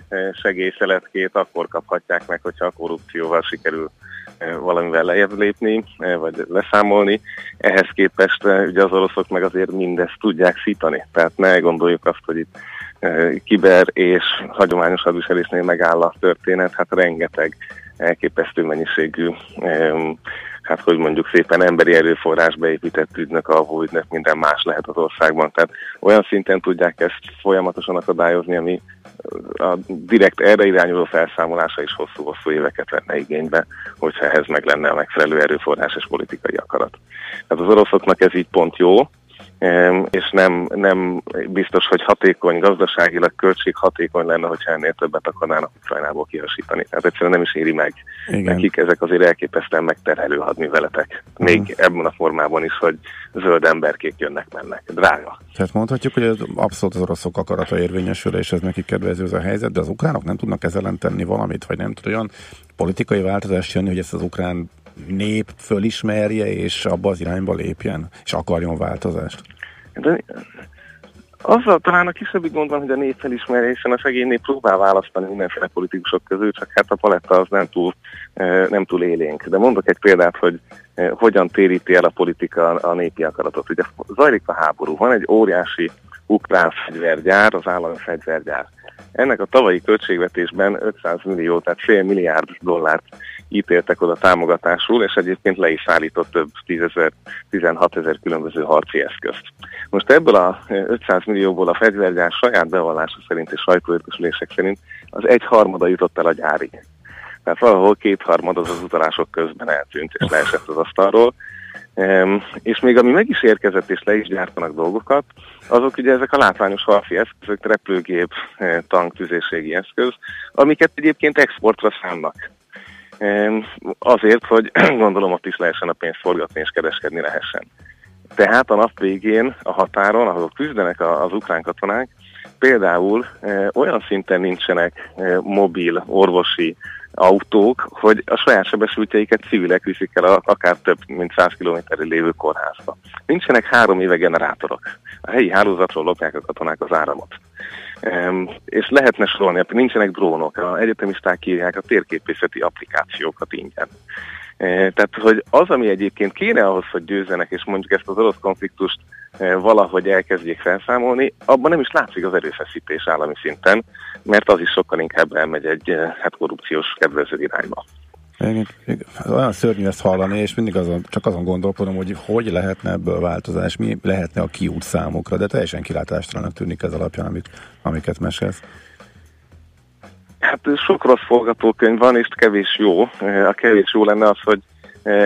S12: e, segélyszeletként akkor kaphatják meg, hogyha a korrupcióval sikerül e, valamivel lejjebb lépni, e, vagy leszámolni. Ehhez képest e, ugye az oroszok meg azért mindezt tudják szítani. Tehát ne gondoljuk azt, hogy itt e, kiber és hagyományos hadviselésnél megáll a történet, hát rengeteg elképesztő mennyiségű hát hogy mondjuk szépen emberi erőforrás beépített ügynök, alvó ügynök, minden más lehet az országban. Tehát olyan szinten tudják ezt folyamatosan akadályozni, ami a direkt erre irányuló felszámolása is hosszú-hosszú éveket venne igénybe, hogyha ehhez meg lenne a megfelelő erőforrás és politikai akarat. Tehát az oroszoknak ez így pont jó, és nem, nem biztos, hogy hatékony, gazdaságilag költséghatékony lenne, hogyha ennél többet akarnának Ukrajnából kihasítani. Tehát egyszerűen nem is éri meg.
S1: Igen.
S12: Nekik ezek azért elképesztően megterhelő hadműveletek. Még
S1: Mhm.
S12: ebben a formában is, hogy zöld emberkék jönnek-mennek. Drága.
S1: Tehát mondhatjuk, hogy ez abszolút az oroszok akarata érvényesül, és ez neki kedvező ez a helyzet, de az ukránok nem tudnak ezzel ellen tenni valamit, vagy nem tud olyan politikai változást jönni, hogy ezt az ukrán nép fölismerje, és abba az irányba lépjen, és akarjon változást.
S12: De azzal talán a kisebbik gond van, hogy a nép felismerje, hiszen a szegény nép próbál választani mindenféle politikusok közül, csak hát a paletta az nem túl, nem túl élénk. De mondok egy példát, hogy hogyan téríti el a politika a népi akaratot. Ugye zajlik a háború, van egy óriási ukrán fegyvergyár, az állami fegyvergyár. Ennek a tavalyi költségvetésben 500 millió, tehát fél milliárd dollárt ítéltek oda támogatásul, és egyébként le is állított több 10 ezer, 16 ezer különböző harci eszközt. Most ebből a 500 millióból a fegyvergyár saját bevallása szerint és sajtóértesülések szerint az egy harmada jutott el a gyárig. Tehát valahol kétharmad az az utalások közben eltűnt és leesett az asztalról. Em, és még ami meg is érkezett és le is gyártanak dolgokat, azok ugye ezek a látványos harci eszközök, repülőgép, eh, tank, tüzérségi eszköz, amiket egyébként exportra szánnak. Azért, hogy [CLEARS THROAT] gondolom ott is lehessen a pénzt forgatni és kereskedni lehessen. Tehát a nap végén a határon, ahol küzdenek az ukrán katonák, például e, olyan szinten nincsenek e, mobil orvosi autók, hogy a saját sebesültjeiket civilek viszik el akár több mint 100 kilométerre lévő kórházba. Nincsenek három éve generátorok. A helyi hálózatról lopják a katonák az áramot. És lehetne sorolni, nincsenek drónok, a egyetemisták írják a térképészeti applikációkat ingyen. E, Tehát, hogy az, ami egyébként kéne ahhoz, hogy győzzenek, és mondjuk ezt az orosz konfliktust e, valahogy elkezdjék felszámolni, abban nem is látszik az erőfeszítés állami szinten, mert az is sokkal inkább elmegy egy e, hát korrupciós kedvező irányba.
S1: Olyan szörnyű ezt hallani, és mindig azon, csak azon gondolkodom, hogy hogy lehetne ebből változás, mi lehetne a kiút számukra, de teljesen kilátástalannak tűnik ez alapján, amit, amiket mesélsz.
S12: Hát sok rossz forgatókönyv van, és kevés jó. A kevés jó lenne az, hogy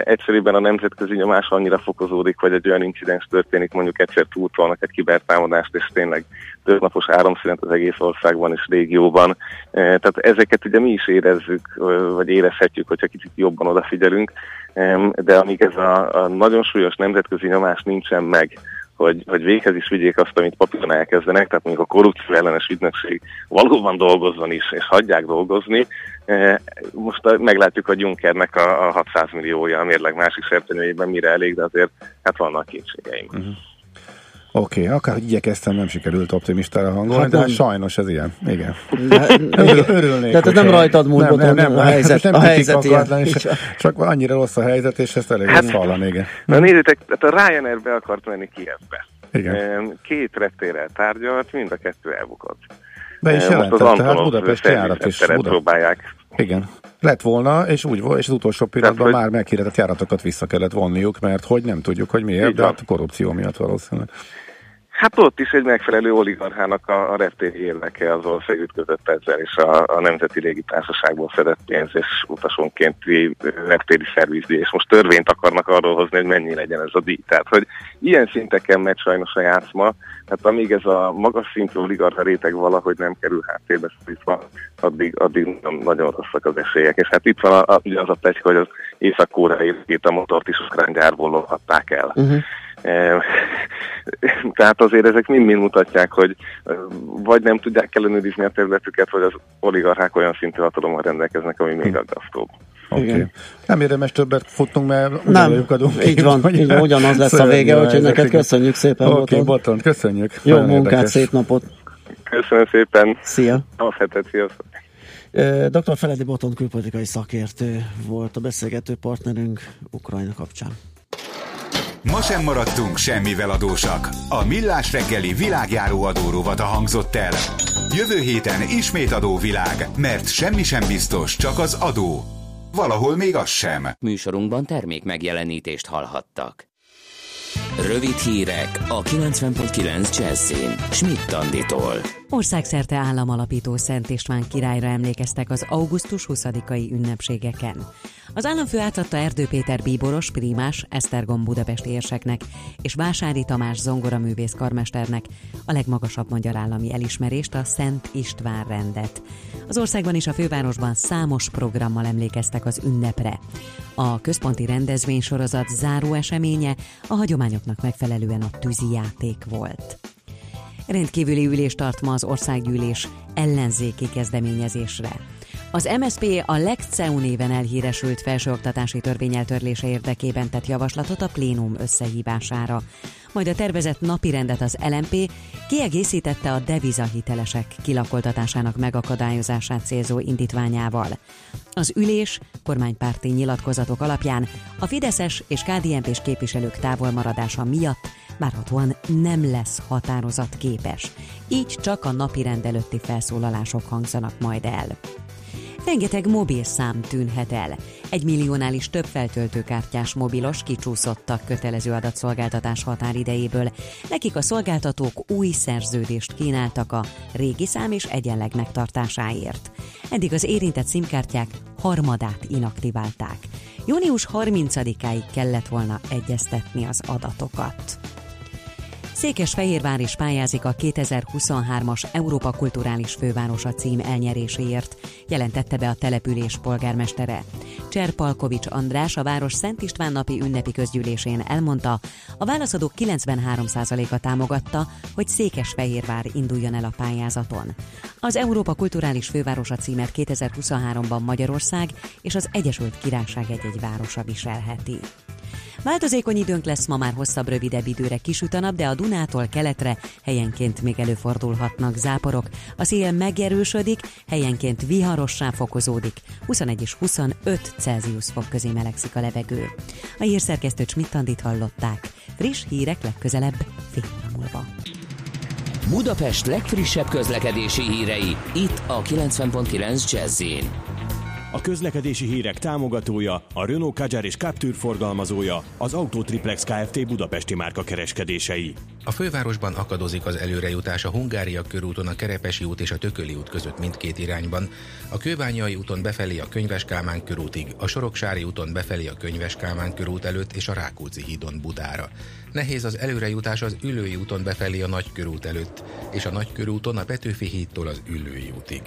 S12: egyszerűen a nemzetközi nyomás annyira fokozódik, hogy egy olyan incidens történik, mondjuk egyszer túltolnak egy kibertámadást, és tényleg több napos áramszünet az egész országban és régióban. E, Tehát ezeket ugye mi is érezzük, vagy érezhetjük, hogyha kicsit jobban odafigyelünk, Em, de amíg ez a, a nagyon súlyos nemzetközi nyomás nincsen meg, hogy, hogy véghez is vigyék azt, amit papíron elkezdenek, tehát mondjuk a korrupció ellenes ügynökség valóban dolgozzon is, és hagyják dolgozni. E, Most meglátjuk, hogy Junckernek a, a 600 milliója a mérleg másik serpenyőjében mire elég, de azért hát vannak kétségeim.
S1: Uh-huh. Oké, okay, akár igyekeztem, nem sikerült optimistára hangolni,
S2: Hát
S1: de
S2: nem.
S1: sajnos ez ilyen. Igen. [LAUGHS] Örül, örülnék.
S2: Tehát ez nem rajtad múlt, boton, a helyzet-
S1: nem
S2: a helyzet ilyen.
S1: akart lenni,
S2: Így
S1: csak, annyira rossz a helyzet, és ezt elég hát, hallani, igen.
S12: Na nézzétek, tehát a Ryanair be akart menni Kievbe.
S1: Igen.
S12: Két reptérrel tárgyalt, mind a kettő elbukott.
S1: Be is
S12: Em, Most az
S1: Budapesti járat is. Buda...
S12: próbálják
S1: Igen. Lett volna, és úgy volt, és az utolsó pillanatban
S12: Tehát,
S1: már meghirdetett járatokat vissza kellett vonniuk, mert hogy nem tudjuk, hogy miért, de hát a korrupció miatt valószínűleg.
S12: Hát ott is egy megfelelő oligarchának a, a reptéri érdeke az ország ütközött ezzel, és a, a Nemzeti Légitársaságból szedett pénz és utasonkénti reptéri szervizdíj, és most törvényt akarnak arról hozni, hogy mennyi legyen ez a díj. Tehát, hogy ilyen szinteken megy sajnos a játszma, tehát amíg ez a magas szintű oligarcha réteg valahogy nem kerül háttérbe szorítva, addig, addig nagyon, nagyon rosszak az esélyek. És hát itt van a, a, ugye az a pletyka, hogy az észak-koreai a motort is ukrán el. Uh-huh. [LAUGHS] Tehát azért ezek mind-mind mutatják, hogy vagy nem tudják ellenőrizni a területüket, vagy az oligarchák olyan szintű hatalommal rendelkeznek, ami még aggasztóbb.
S1: Okay. Nem érdemes többet futnunk, mert
S2: nem, adunk. Így van, [LAUGHS] így van, ugyanaz lesz a vége, úgyhogy neked köszönjük szépen.
S1: Oké, okay, Boton, köszönjük.
S2: Jó Nagyon munkát, érdekes. szép napot.
S12: Köszönöm szépen.
S2: Szia.
S12: A hetet, sziasztok.
S2: Dr. Feledi Boton külpolitikai szakértő volt a beszélgető partnerünk Ukrajna kapcsán.
S9: Ma sem maradtunk semmivel adósak. A Millás reggeli világjáró adórovata hangzott el. Jövő héten ismét adóvilág, mert semmi sem biztos, csak az adó. Valahol még az sem.
S4: Műsorunkban termék megjelenítést hallhattak. Rövid hírek a 90.9 Jazzin. Schmidt Tanditól.
S3: Országszerte államalapító Szent István királyra emlékeztek az augusztus 20-ai ünnepségeken. Az államfő átadta Erdő Péter bíboros, primás, Esztergom Budapest érseknek és Vásári Tamás zongoraművész karmesternek a legmagasabb magyar állami elismerést, a Szent István rendet. Az országban és a fővárosban számos programmal emlékeztek az ünnepre. A központi rendezvénysorozat záró eseménye a hagyományoknak megfelelően a tűzijáték volt. Rendkívüli ülést tart ma az országgyűlés ellenzéki kezdeményezésre. Az MSP a LECCEU néven elhíresült felsőoktatási törvény eltörlése érdekében tett javaslatot a plénum összehívására. Majd a tervezett napirendet az LMP kiegészítette a devizahitelesek kilakoltatásának megakadályozását célzó indítványával. Az ülés kormánypárti nyilatkozatok alapján a Fideszes és KDNP-s képviselők távolmaradása miatt várhatóan nem lesz határozat képes. Így csak a napi előtti felszólalások hangzanak majd el. Rengeteg mobil szám tűnhet el. Egy milliónál is több feltöltőkártyás mobilos kicsúszott a kötelező adatszolgáltatás határidejéből. Nekik a szolgáltatók új szerződést kínáltak a régi szám és egyenleg megtartásáért. Eddig az érintett szimkártyák harmadát inaktiválták. Június 30-áig kellett volna egyeztetni az adatokat. Székesfehérvár is pályázik a 2023-as Európa Kulturális Fővárosa cím elnyeréséért, jelentette be a település polgármestere. Cserpalkovics András a város Szent István napi ünnepi közgyűlésén elmondta, a válaszadók 93%-a támogatta, hogy Székesfehérvár induljon el a pályázaton. Az Európa Kulturális Fővárosa címet 2023-ban Magyarország és az Egyesült Királyság egy-egy városa viselheti. Változékony időnk lesz ma már hosszabb, rövidebb időre kisüt a nap, de a Dunától keletre helyenként még előfordulhatnak záporok. A szél megerősödik, helyenként viharossá fokozódik. 21 és 25 Celsius fok közé melegszik a levegő. A hírszerkesztő Csmittandit hallották. Friss hírek legközelebb fél múlva.
S4: Budapest legfrissebb közlekedési hírei, itt a 90.9 jazz
S13: a közlekedési hírek támogatója, a Renault Kadjar és Captur forgalmazója, az Autotriplex Kft. Budapesti márka kereskedései.
S14: A fővárosban akadozik az előrejutás a Hungária körúton, a Kerepesi út és a Tököli út között mindkét irányban, a Kőbányai úton befelé a Könyves Kálmán körútig, a Soroksári úton befelé a Könyves Kálmán körút előtt és a Rákóczi hídon Budára. Nehéz az előrejutás az Ülői úton befelé a Nagykörút előtt, és a Nagykörúton a Petőfi hídtól az Ülői útig.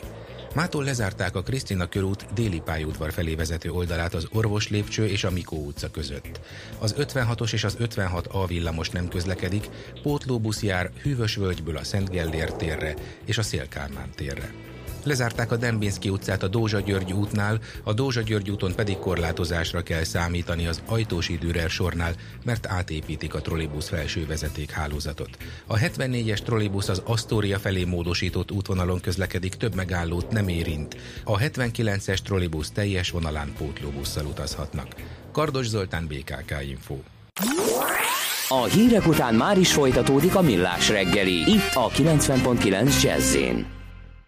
S14: Mától lezárták a Krisztina körút déli pályaudvar felé vezető oldalát az Orvos lépcső és a Mikó utca között. Az 56-os és az 56A villamos nem közlekedik, pótlóbusz jár Hűvös völgyből a Szent Gellér térre és a Szélkálmán térre. Lezárták a Dembinski utcát a Dózsa György útnál, a Dózsa György úton pedig korlátozásra kell számítani az ajtósi Dürer sornál, mert átépítik a trollibusz felső vezeték hálózatot. A 74-es trollibusz az Astoria felé módosított útvonalon közlekedik, több megállót nem érint. A 79-es trollibusz teljes vonalán pótlóbusszal utazhatnak. Kardos Zoltán, BKK Info.
S4: A hírek után már is folytatódik a millás reggeli, itt a 90.9 jazz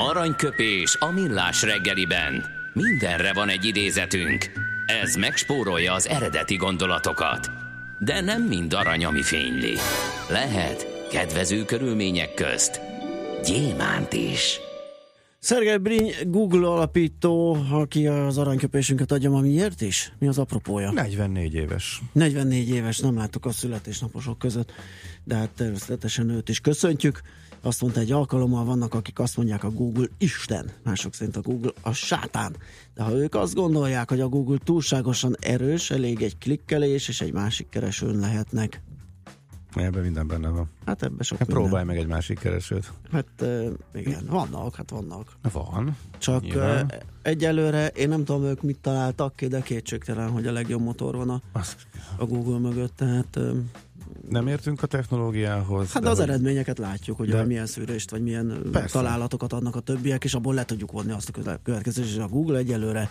S4: Aranyköpés a millás reggeliben. Mindenre van egy idézetünk. Ez megspórolja az eredeti gondolatokat. De nem mind arany, ami fényli. Lehet kedvező körülmények közt gyémánt is.
S2: Szergej Briny, Google alapító, aki az aranyköpésünket adja ma miért is? Mi az apropója?
S1: 44 éves.
S2: 44 éves, nem láttuk a születésnaposok között, de hát természetesen őt is köszöntjük. Azt mondta egy alkalommal, vannak akik azt mondják a Google Isten, mások szerint a Google a sátán. De ha ők azt gondolják, hogy a Google túlságosan erős, elég egy klikkelés és egy másik keresőn lehetnek.
S1: Ebben minden benne van.
S2: Hát ebbe sok
S1: Hát próbálj meg egy másik keresőt.
S2: Hát uh, igen, vannak, hát vannak.
S1: Van.
S2: Csak uh, egyelőre én nem tudom ők mit találtak ki, de kétségtelen, hogy a legjobb motor van a, a Google mögött, tehát uh,
S1: Nem értünk a technológiához.
S2: hát
S1: de
S2: az
S1: hogy-
S2: eredményeket látjuk, hogy
S1: de-
S2: milyen szűrést, vagy milyen Persze. Találatokat adnak a többiek, és abból le tudjuk vonni azt a következést, és a Google egyelőre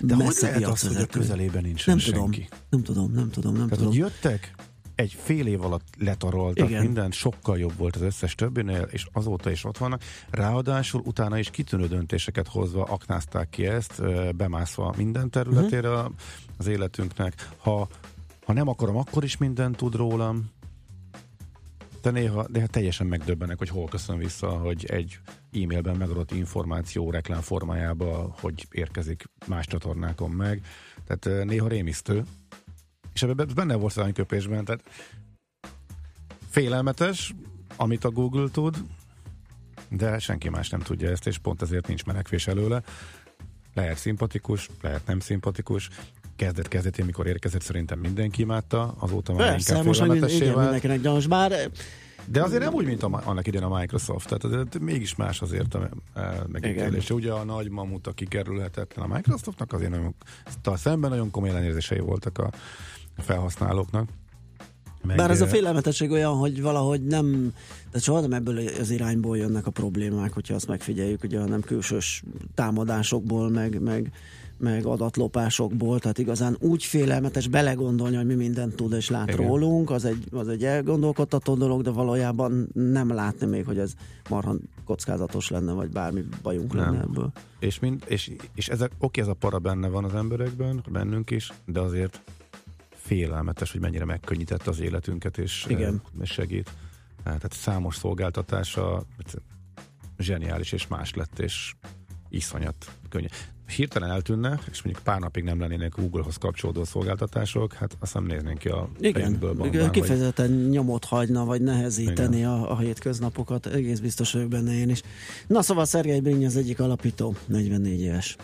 S1: De hogy lehet az, hogy a közelében nincsen
S2: nem tudom,
S1: senki?
S2: nem tudom, nem tudom, nem
S1: Tehát,
S2: tudom.
S1: hogy jöttek, egy fél év alatt letaroltak
S2: Igen.
S1: minden, sokkal jobb volt az összes többinél, és azóta is ott vannak. Ráadásul utána is kitűnő döntéseket hozva aknázták ki ezt, bemászva minden területére uh-huh. az életünknek. Ha, ha nem akarom, akkor is mindent tud rólam. De néha, néha teljesen megdöbbenek, hogy hol köszön vissza, hogy egy e-mailben megadott információ reklám formájába, hogy érkezik más csatornákon meg. Tehát néha rémisztő. És ebben benne volt az köpésben, tehát félelmetes, amit a Google tud, de senki más nem tudja ezt, és pont ezért nincs menekvés előle. Lehet szimpatikus, lehet nem szimpatikus. Kezdet kezdetén, mikor érkezett, szerintem mindenki imádta, azóta már
S2: Persze,
S1: inkább
S2: most
S1: félelmetessé
S2: igen, mindenkinek gyanús, bár
S1: De azért nem úgy, mint a, annak idén a Microsoft, tehát azért mégis más azért a e, megítélése. Ugye a nagy mamut, a kikerülhetetlen a Microsoftnak, azért nagyon, szemben nagyon komoly ellenérzései voltak a felhasználóknak. Meg,
S2: Bár ez a
S1: eh,
S2: félelmetesség olyan, hogy valahogy nem, de soha nem ebből az irányból jönnek a problémák, hogyha azt megfigyeljük, ugye nem külsős támadásokból, meg, meg, meg adatlopásokból, tehát igazán úgy félelmetes belegondolni, hogy mi mindent tud és lát
S1: Igen.
S2: Igen. rólunk, az egy, az egy elgondolkodtató dolog, de valójában nem látni még, hogy ez marha kockázatos lenne, vagy bármi bajunk
S1: Nem.
S2: lenne ebből.
S1: És, mind, és, és ezek, oké, ez a para benne van az emberekben, bennünk is, de azért félelmetes, hogy mennyire megkönnyítette az életünket, és,
S2: Igen.
S1: eh, és segít. Tehát számos szolgáltatása zseniális és más lett, és iszonyat könnyű. Hirtelen eltűnne, és mondjuk pár napig nem lennének Google-hoz kapcsolódó szolgáltatások, hát azt nem néznénk ki a
S2: Igen, Igen
S1: hogy-
S2: kifejezetten nyomot hagyna, vagy nehezíteni a, a hétköznapokat. Egész biztos vagyok benne én is. Na szóval Szergej Brinny az egyik alapító, 44 éves.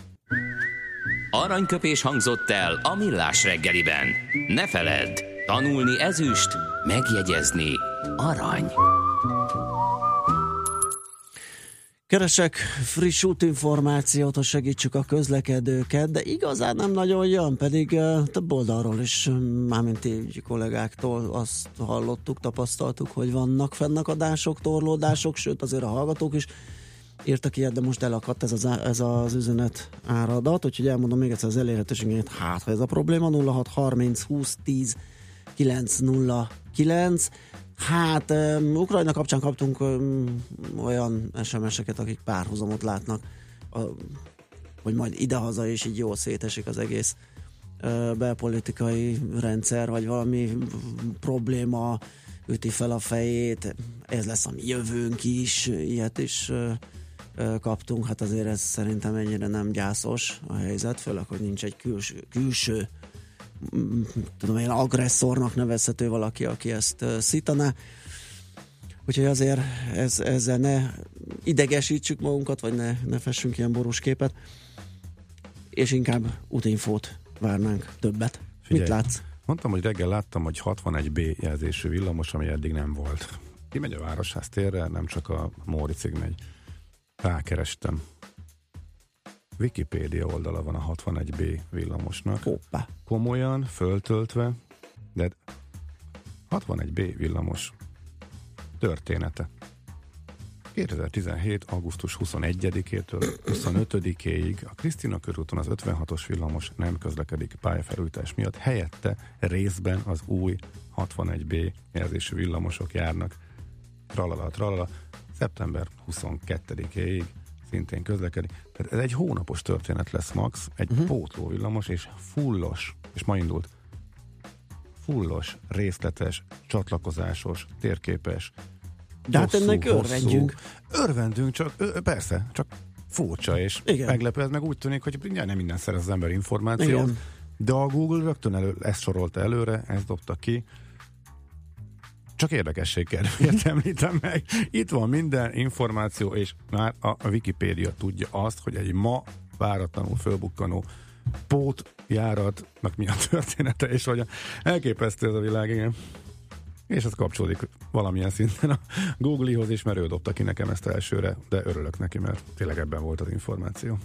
S4: Aranyköpés hangzott el a millás reggeliben. Ne feledd, tanulni ezüst, megjegyezni arany.
S2: Keresek friss útinformációt, hogy segítsük a közlekedőket, de igazán nem nagyon jön, pedig több oldalról is, mármint így kollégáktól azt hallottuk, tapasztaltuk, hogy vannak fennakadások, torlódások, sőt azért a hallgatók is írtak ilyet, de most elakadt ez az, ez az üzenet áradat, úgyhogy elmondom még egyszer az elérhetőséget, hát ha ez a probléma 0630 20 10 909 Hát, um, Ukrajna kapcsán kaptunk um, olyan SMS-eket, akik párhuzamot látnak, a, hogy majd idehaza is így jól szétesik az egész belpolitikai rendszer, vagy valami probléma üti fel a fejét, ez lesz a mi jövőnk is, ilyet is kaptunk, hát azért ez szerintem ennyire nem gyászos a helyzet, főleg, hogy nincs egy külső, külső tudom én, agresszornak nevezhető valaki, aki ezt szítaná. Úgyhogy azért ez, ezzel ne idegesítsük magunkat, vagy ne, ne fessünk ilyen borús képet, és inkább útinfót várnánk többet. Mit látsz?
S1: Mondtam, hogy reggel láttam, hogy 61B jelzésű villamos, ami eddig nem volt. Kimegy a Városház térre, nem csak a Móricig megy. Rákerestem. Wikipédia oldala van a 61B villamosnak.
S2: Hoppá.
S1: Komolyan, föltöltve, de 61B villamos története. 2017. augusztus 21-től 25-éig a Krisztina körúton az 56-os villamos nem közlekedik pályafelújítás miatt, helyette részben az új 61B jelzésű villamosok járnak. Tralala, tralala, szeptember 22-éig szintén közlekedik. Tehát ez egy hónapos történet lesz max, egy uh-huh. pótló villamos és fullos, és ma indult, fullos, részletes, csatlakozásos, térképes,
S2: De hát
S1: hosszú,
S2: ennek
S1: hosszú.
S2: örvendjünk.
S1: Örvendünk, csak ö, persze, csak furcsa, és
S2: Igen.
S1: meglepő, ez meg úgy tűnik, hogy ugye nem minden szerez az ember információt,
S2: Igen.
S1: de a Google rögtön elő, ezt sorolta előre, ezt dobta ki, csak érdekesség kedvéért említem meg. Itt van minden információ, és már a, a Wikipédia tudja azt, hogy egy ma váratlanul fölbukkanó pótjáratnak mi a története, és hogy elképesztő ez a világ, igen. És ez kapcsolódik valamilyen szinten a Google-hoz is, mert ő dobta ki nekem ezt elsőre, de örülök neki, mert tényleg ebben volt az információ.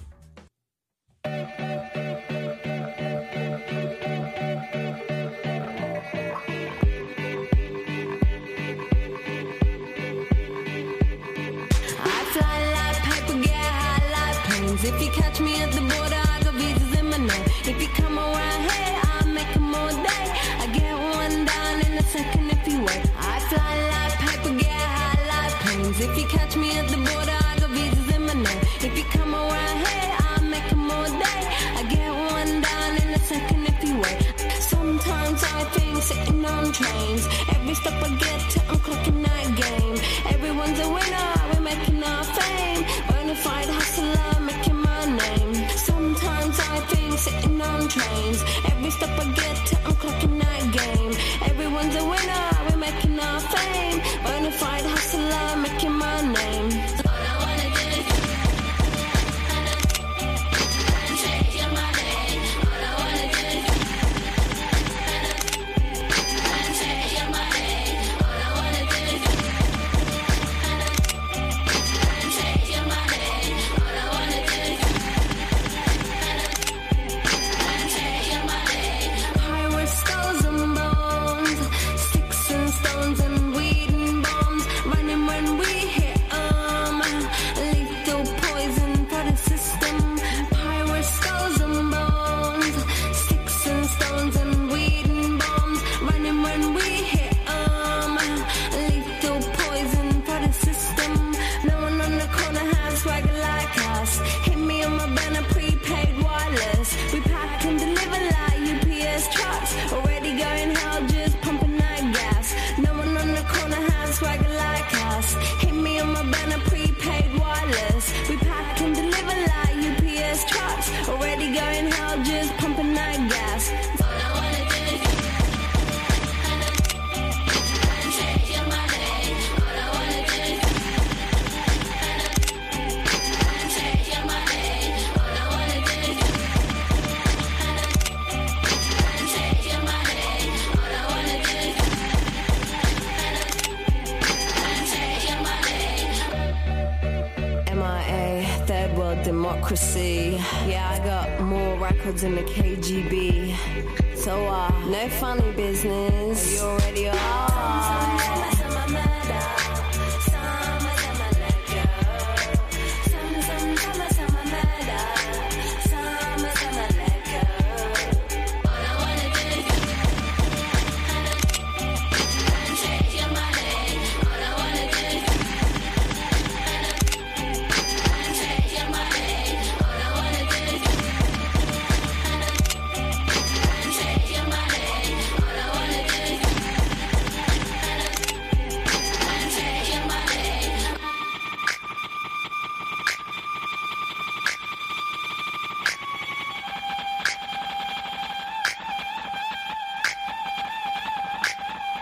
S15: If you catch me at the border, I got visas in my name. If you come around here, I'll make 'em all day. I get one down in a second if you wait. I fly like paper, get high like planes. If you catch me at the border, I got visas in my name. If you come around here, I'll make 'em all day. I get one down in a second if you wait. Sometimes I think sitting on trains. Every Every step I get to, I'm clocking that game. I get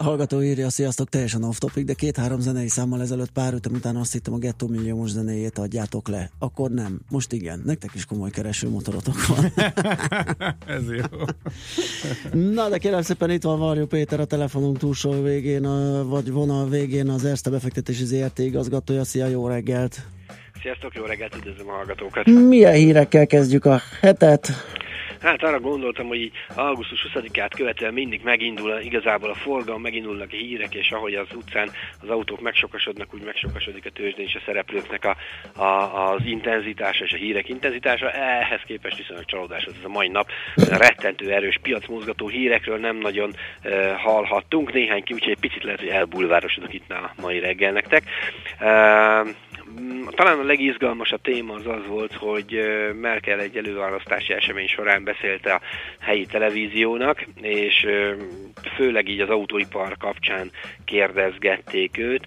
S2: A hallgató írja, sziasztok, teljesen off topic, de két-három zenei számmal ezelőtt pár ütem után azt hittem a Gettó milliómos zenéjét adjátok le. Akkor nem, most igen, nektek is komoly keresőmotorotok van. [LAUGHS]
S1: Ez jó.
S2: Na, de kérem szépen itt van Varjó Péter a telefonunk túlsó végén, a, vagy vonal végén az Erste befektetési ZRT igazgatója. Szia, jó reggelt!
S16: Sziasztok, jó reggelt, üdvözlöm a hallgatókat!
S2: Milyen hírekkel kezdjük a hetet?
S16: Hát arra gondoltam, hogy így augusztus 20-át követően mindig megindul igazából a forgalom, megindulnak a hírek, és ahogy az utcán az autók megsokasodnak, úgy megsokasodik a tőzsdén és a szereplőknek a, a, az intenzitása és a hírek intenzitása. Ehhez képest viszonylag csalódás az ez a mai nap. Rettentő erős piacmozgató hírekről nem nagyon uh, hallhattunk. Néhány ki, úgyhogy egy picit lehet, hogy elbulvárosodok itt a mai reggel nektek. Uh, talán a legizgalmasabb téma az az volt, hogy Merkel egy előválasztási esemény során beszélt a helyi televíziónak, és főleg így az autóipar kapcsán kérdezgették őt.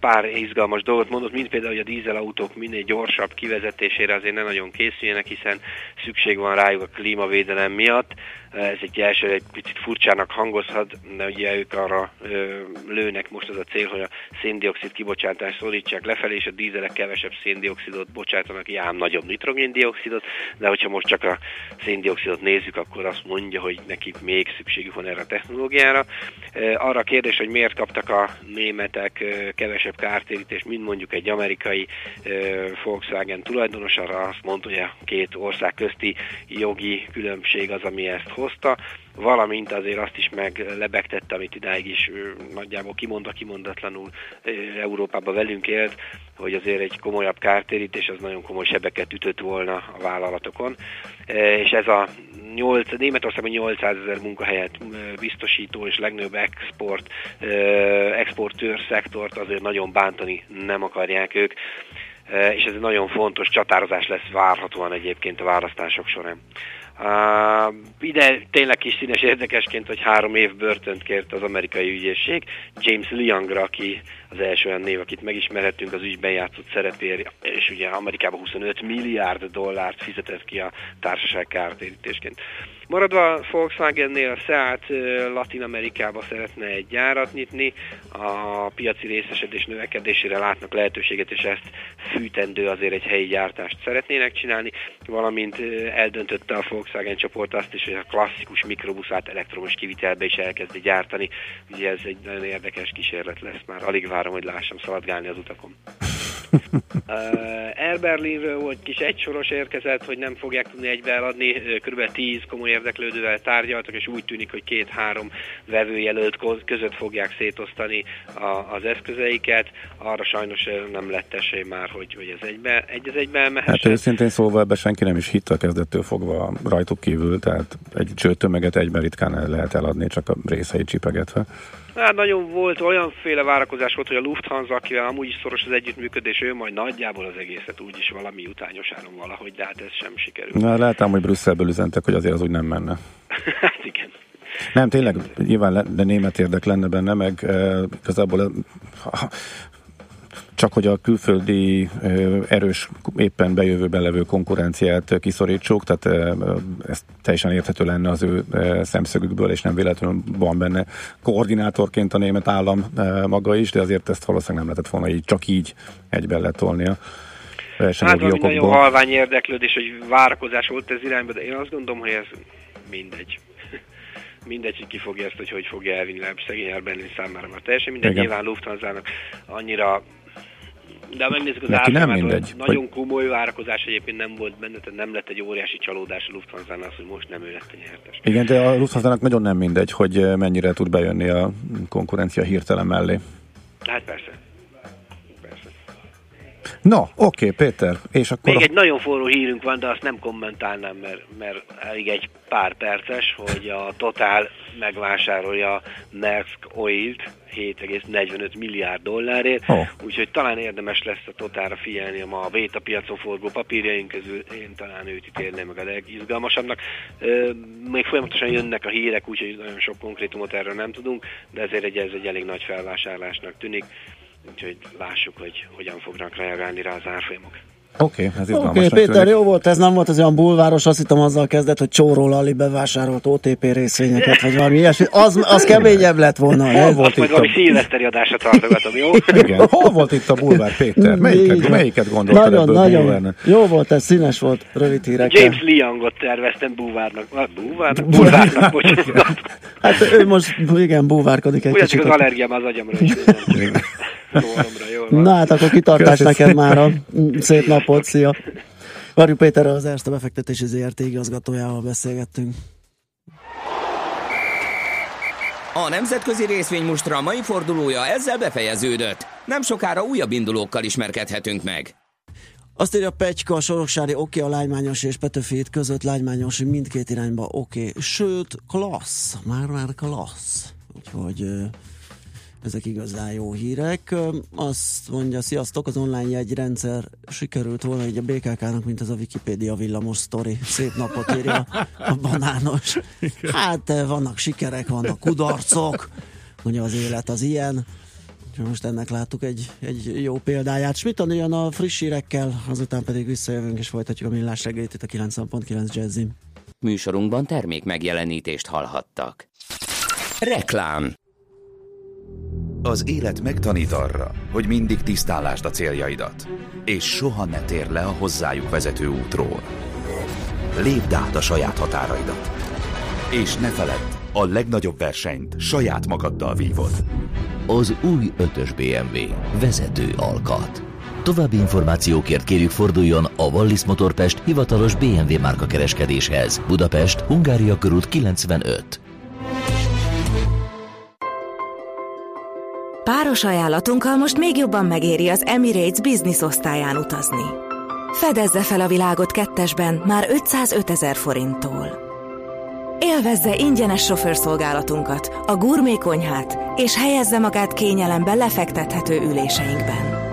S16: Pár izgalmas dolgot mondott, mint például, hogy a dízelautók minél gyorsabb kivezetésére azért ne nagyon készüljenek, hiszen szükség van rájuk a klímavédelem miatt. Ez egy első egy picit furcsának hangozhat, de ugye ők arra lőnek most az a cél, hogy a széndiokszid kibocsátást szorítsák lefelé, és a dízelek kevesebb széndiokszidot bocsátanak, ám nagyobb nitrogéndiokszidot, de hogyha most csak a széndiokszidot nézzük, akkor azt mondja, hogy nekik még szükségük van erre a technológiára. Arra a kérdés, hogy miért kaptak a németek kevesebb kártérítést, mint mondjuk egy amerikai Volkswagen tulajdonos, arra azt mondta, hogy a két ország közti jogi különbség az, ami ezt hozta, valamint azért azt is meglebegtette, amit idáig is nagyjából kimondva kimondatlanul Európában velünk élt, hogy azért egy komolyabb kártérítés az nagyon komoly sebeket ütött volna a vállalatokon, és ez a 8, Németországban 800 ezer munkahelyet biztosító és legnagyobb export, exportőr szektort azért nagyon bántani nem akarják ők, és ez egy nagyon fontos csatározás lesz várhatóan egyébként a választások során. Uh, ide tényleg kis színes érdekesként, hogy három év börtönt kért az amerikai ügyészség James Leongra, aki az első olyan név, akit megismerhetünk az ügyben játszott szerepér, és ugye Amerikában 25 milliárd dollárt fizetett ki a társaság kártérítésként. Maradva a Volkswagennél a Seat Latin Amerikába szeretne egy gyárat nyitni, a piaci részesedés növekedésére látnak lehetőséget, és ezt fűtendő azért egy helyi gyártást szeretnének csinálni, valamint eldöntötte a Volkswagen csoport azt is, hogy a klasszikus mikrobuszát elektromos kivitelbe is elkezdi gyártani. Ugye ez egy nagyon érdekes kísérlet lesz, már alig várom, hogy lássam szaladgálni az utakon. [LAUGHS] Uh, Air Berlinről volt kis egysoros érkezett, hogy nem fogják tudni egybe eladni, kb. 10 komoly érdeklődővel tárgyaltak, és úgy tűnik, hogy két-három vevőjelölt között fogják szétosztani a, az eszközeiket. Arra sajnos nem lett esély már, hogy, hogy ez egybe, egy az egybe
S1: Hát
S16: mehessen.
S1: őszintén szólva ebbe senki nem is hitt a kezdettől fogva rajtuk kívül, tehát egy csőtömeget egyben ritkán el lehet eladni, csak a részei csipegetve.
S16: Hát nagyon volt, olyanféle várakozás volt, hogy a Lufthansa, akivel amúgy is szoros az együttműködés, ő majd nagyjából az egészet úgyis valami utányos áron valahogy, de hát ez sem sikerült.
S1: Na, látám, hogy Brüsszelből üzentek, hogy azért az úgy nem menne. [LAUGHS]
S16: hát igen.
S1: Nem, tényleg, nyilván le, de német érdek lenne benne, meg e, igazából e, csak hogy a külföldi erős, éppen bejövőben levő konkurenciát kiszorítsuk, tehát ez teljesen érthető lenne az ő szemszögükből, és nem véletlenül van benne koordinátorként a német állam maga is, de azért ezt valószínűleg nem lehetett volna így, csak így egyben letolnia.
S16: Hát
S1: versenyjogi
S16: nagyon
S1: okokból.
S16: halvány érdeklődés, hogy várakozás volt ez irányba, de én azt gondolom, hogy ez mindegy. [LAUGHS] mindegy, hogy ki fogja ezt, hogy hogy fogja elvinni, legalábbis szegény Air Berlin számára már teljesen mindegy,
S1: Igen.
S16: nyilván Lufthansa-nak annyira de ha megnézzük az
S1: Neki nem mindegy,
S16: hogy nagyon komoly várakozás egyébként nem volt benne, tehát nem lett egy óriási csalódás a lufthansa az, hogy most nem ő lett a nyertes.
S1: Igen, de a Lufthansa-nak nagyon nem mindegy, hogy mennyire tud bejönni a konkurencia hirtelen mellé.
S16: Hát persze.
S1: Na, oké, Péter, és akkor...
S16: Még
S1: a-
S16: egy nagyon forró hírünk van, de azt nem kommentálnám, mert, mert elég egy pár perces, hogy a Total megvásárolja Maersk Oil-t 7,45 milliárd dollárért,
S1: Oh.
S16: úgyhogy talán érdemes lesz a Totalra figyelni a ma a beta piacon forgó papírjaink közül, én talán őt ítélném meg a legizgalmasabbnak. Még folyamatosan jönnek a hírek, úgyhogy nagyon sok konkrétumot erről nem tudunk, de ezért egy, ez egy elég nagy felvásárlásnak tűnik, úgyhogy lássuk, hogy hogyan fognak reagálni rá az árfolyamok.
S1: Oké, ez
S2: Oké,
S1: izgalmasnak
S2: okay, Péter,
S1: tűnik.
S2: jó volt, ez nem volt az olyan bulváros, azt hittem azzal kezdett, hogy Csóró Lali bevásárolt OTP részvényeket, vagy valami ilyesmi. Az, az keményebb lett volna.
S1: Hol volt
S16: Azt majd
S1: itt
S16: valami
S1: a...
S16: szilveszteri adásra tartogatom, jó? [LAUGHS]
S1: Igen, hol volt itt a bulvár, Péter?
S2: Így
S1: Melyiket,
S2: van.
S1: melyiket gondoltad
S2: Nagyon,
S1: ebből
S2: nagyon.
S1: bulvárnak?
S2: Jó volt, ez színes volt, rövid hírekkel.
S16: James Leongot terveztem búvárnak. Ah, búvárnak? Bulvárnak, [LAUGHS] bocsánat.
S2: Hát ő most igen, búvárkodik egy
S16: Úgy
S2: kicsit.
S16: az allergiám az agyamra Rólamra, jól van.
S2: Na hát akkor kitartás neked már Szép napot, szia! Varjú Péterrel az Erste befektetési ZRT igazgatójával beszélgettünk.
S17: A nemzetközi részvénymustra mai fordulója ezzel befejeződött. Nem sokára újabb indulókkal ismerkedhetünk meg.
S2: Azt írja Pecska, a Soroksári oké, a Lágymányos és Petőfi híd között Lágymányos mindkét irányba oké, sőt, klassz, már-már klassz. Úgyhogy ezek igazán jó hírek. Azt mondja, sziasztok, az online jegyrendszer sikerült volna így a BKK-nak, mint az a Wikipédia villamos sztori. Szép napot írja a banános. Hát vannak sikerek, vannak kudarcok, mondja az élet az ilyen. Most ennek láttuk egy, egy jó példáját. Smiton jön a friss hírekkel, azután pedig visszajövünk és folytatjuk a millás reggelit itt a 90.9 Jazzin.
S4: Műsorunkban termék megjelenítést hallhattak. Reklám
S9: Az élet megtanít arra, hogy mindig tisztálásd a céljaidat, és soha ne tér le a hozzájuk vezető útról. Lépd át a saját határaidat. És ne feledd, a legnagyobb versenyt saját magaddal vívod.
S18: Az új 5-ös BMW. Vezető alkat. További információkért kérjük forduljon a Wallis Motorpest hivatalos BMW márka kereskedéshez. Budapest, Hungária körút 95.
S5: Páros ajánlatunkkal most még jobban megéri az Emirates Business osztályán utazni. Fedezze fel a világot kettesben már 505 ezer forinttól. Élvezze ingyenes sofőrszolgálatunkat, a gourmet konyhát, és helyezze magát kényelembe lefektethető üléseinkben.